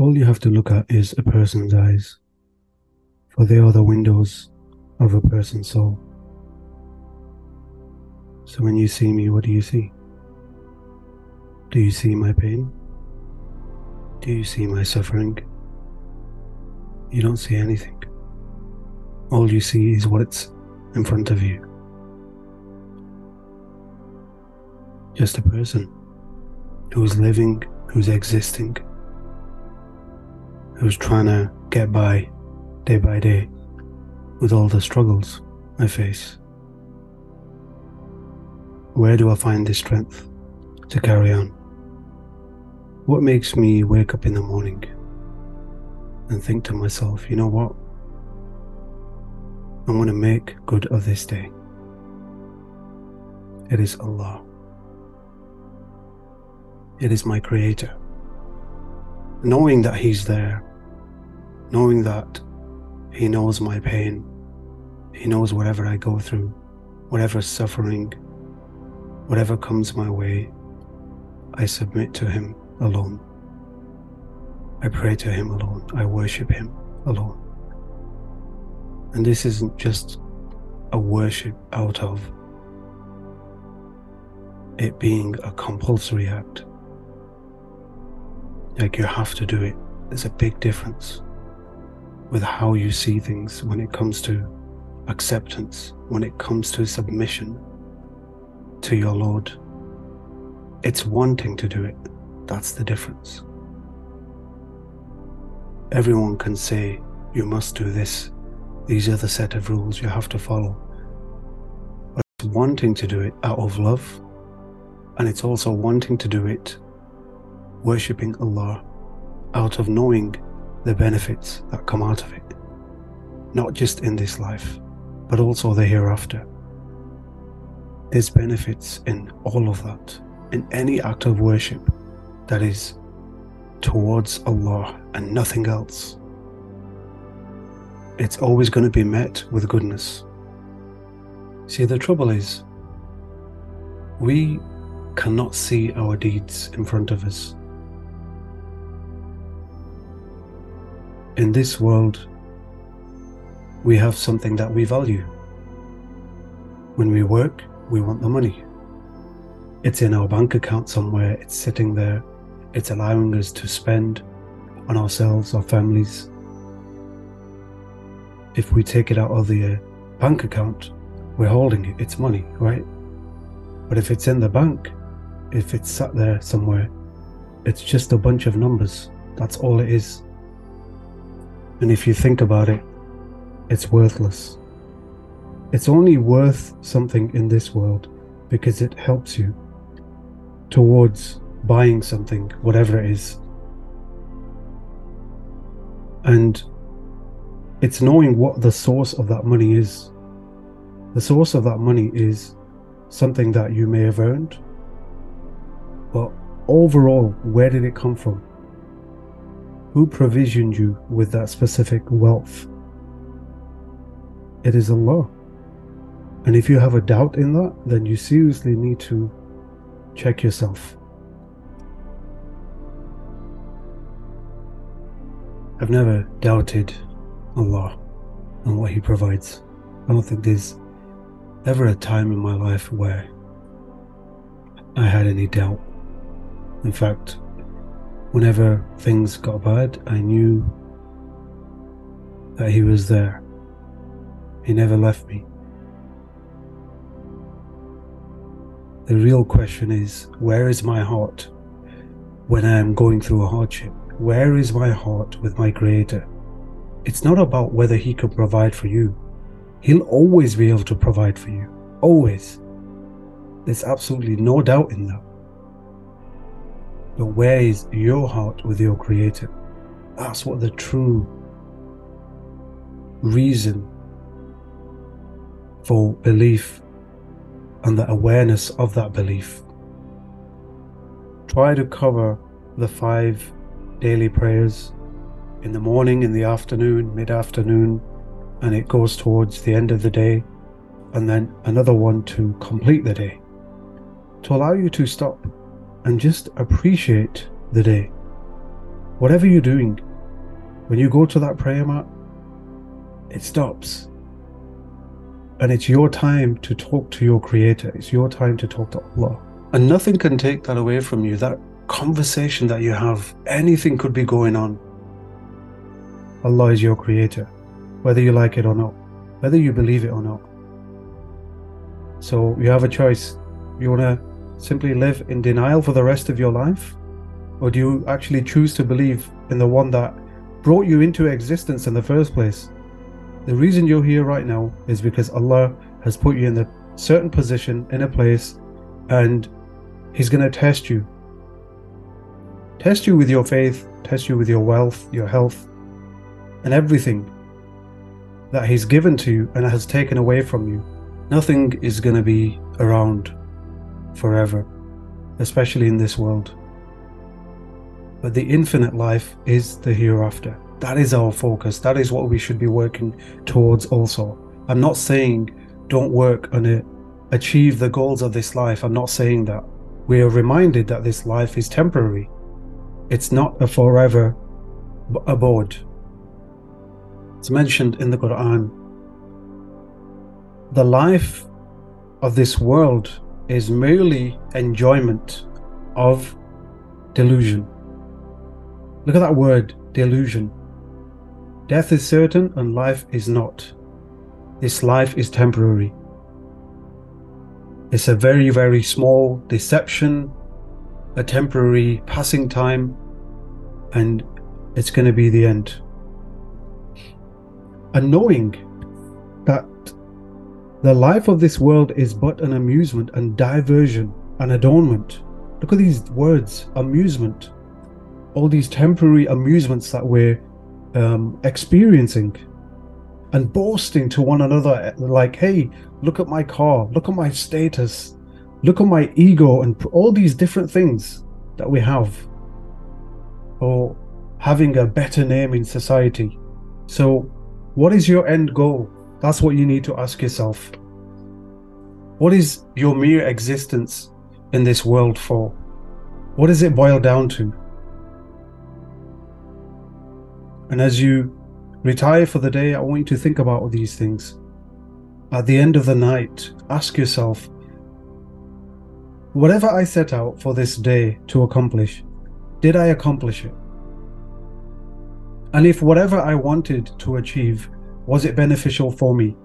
All you have to look at is a person's eyes, for they are the windows of a person's soul. So when you see me, what do you see? Do you see my pain? Do you see my suffering? You don't see anything. All you see is what's in front of you. Just a person who's living, who's existing, who's trying to get by day by day with all the struggles I face. Where do I find the strength to carry on? What makes me wake up in the morning and think to myself, you know what? I'm going to make good of this day. It is Allah. It is my Creator. Knowing that He's there, knowing that He knows my pain, He knows whatever I go through, whatever suffering, whatever comes my way, I submit to Him alone. I pray to Him alone. I worship Him alone. And this isn't just a worship out of it being a compulsory act. Like you have to do it. There's a big difference with how you see things when it comes to acceptance, when it comes to submission to your Lord. It's wanting to do it. That's the difference. Everyone can say, you must do this. These are the set of rules you have to follow. But it's wanting to do it out of love, and it's also wanting to do it worshipping Allah out of knowing the benefits that come out of it, not just in this life, but also the hereafter. There's benefits in all of that, in any act of worship that is towards Allah and nothing else. It's always going to be met with goodness. See, the trouble is, we cannot see our deeds in front of us. In this world, we have something that we value. When we work, we want the money. It's in our bank account somewhere, it's sitting there, it's allowing us to spend on ourselves, our families. If we take it out of the uh, bank account, we're holding it, it's money, right? But if it's in the bank, if it's sat there somewhere, it's just a bunch of numbers. That's all it is. And if you think about it, it's worthless. It's only worth something in this world because it helps you towards buying something, whatever it is. And it's knowing what the source of that money is. The source of that money is something that you may have earned, but overall, where did it come from? Who provisioned you with that specific wealth? It is Allah. And if you have a doubt in that, then you seriously need to check yourself. I've never doubted Allah and what He provides. I don't think there's ever a time in my life where I had any doubt. In fact, whenever things got bad, I knew that He was there. He never left me. The real question is where is my heart when I am going through a hardship? Where is my heart with my Creator? It's not about whether He can provide for you. He'll always be able to provide for you. Always. There's absolutely no doubt in that. But where is your heart with your Creator? That's what the true reason for belief and the awareness of that belief. Try to cover the five daily prayers in the morning, in the afternoon, mid afternoon, and it goes towards the end of the day, and then another one to complete the day to allow you to stop and just appreciate the day. whatever you're doing, when you go to that prayer mat, it stops. And it's your time to talk to your creator. It's your time to talk to Allah. And nothing can take that away from you. That conversation that you have, anything could be going on. Allah is your creator, whether you like it or not, whether you believe it or not. So you have a choice. You want to simply live in denial for the rest of your life? Or do you actually choose to believe in the one that brought you into existence in the first place? The reason you're here right now is because Allah has put you in a certain position, in a place, and He's going to test you. Test you with your faith, test you with your wealth, your health, and everything that He's given to you and has taken away from you. Nothing is going to be around forever, especially in this world. But the infinite life is the hereafter. That is our focus. That is what we should be working towards also. I'm not saying don't work on it, achieve the goals of this life. I'm not saying that. We are reminded that this life is temporary. It's not a forever abode. It's mentioned in the Quran. The life of this world is merely enjoyment of delusion. Look at that word, delusion. Death is certain and life is not. This life is temporary. It's a very, very small deception, a temporary passing time, and it's going to be the end. And knowing the life of this world is but an amusement and diversion and adornment. Look at these words amusement. All these temporary amusements that we're um, experiencing and boasting to one another, like, hey, look at my car, look at my status, look at my ego, and all these different things that we have, or having a better name in society. So, what is your end goal? That's what you need to ask yourself. What is your mere existence in this world for? What does it boil down to? And as you retire for the day, I want you to think about these things. At the end of the night, ask yourself whatever I set out for this day to accomplish, did I accomplish it? And if whatever I wanted to achieve, was it beneficial for me?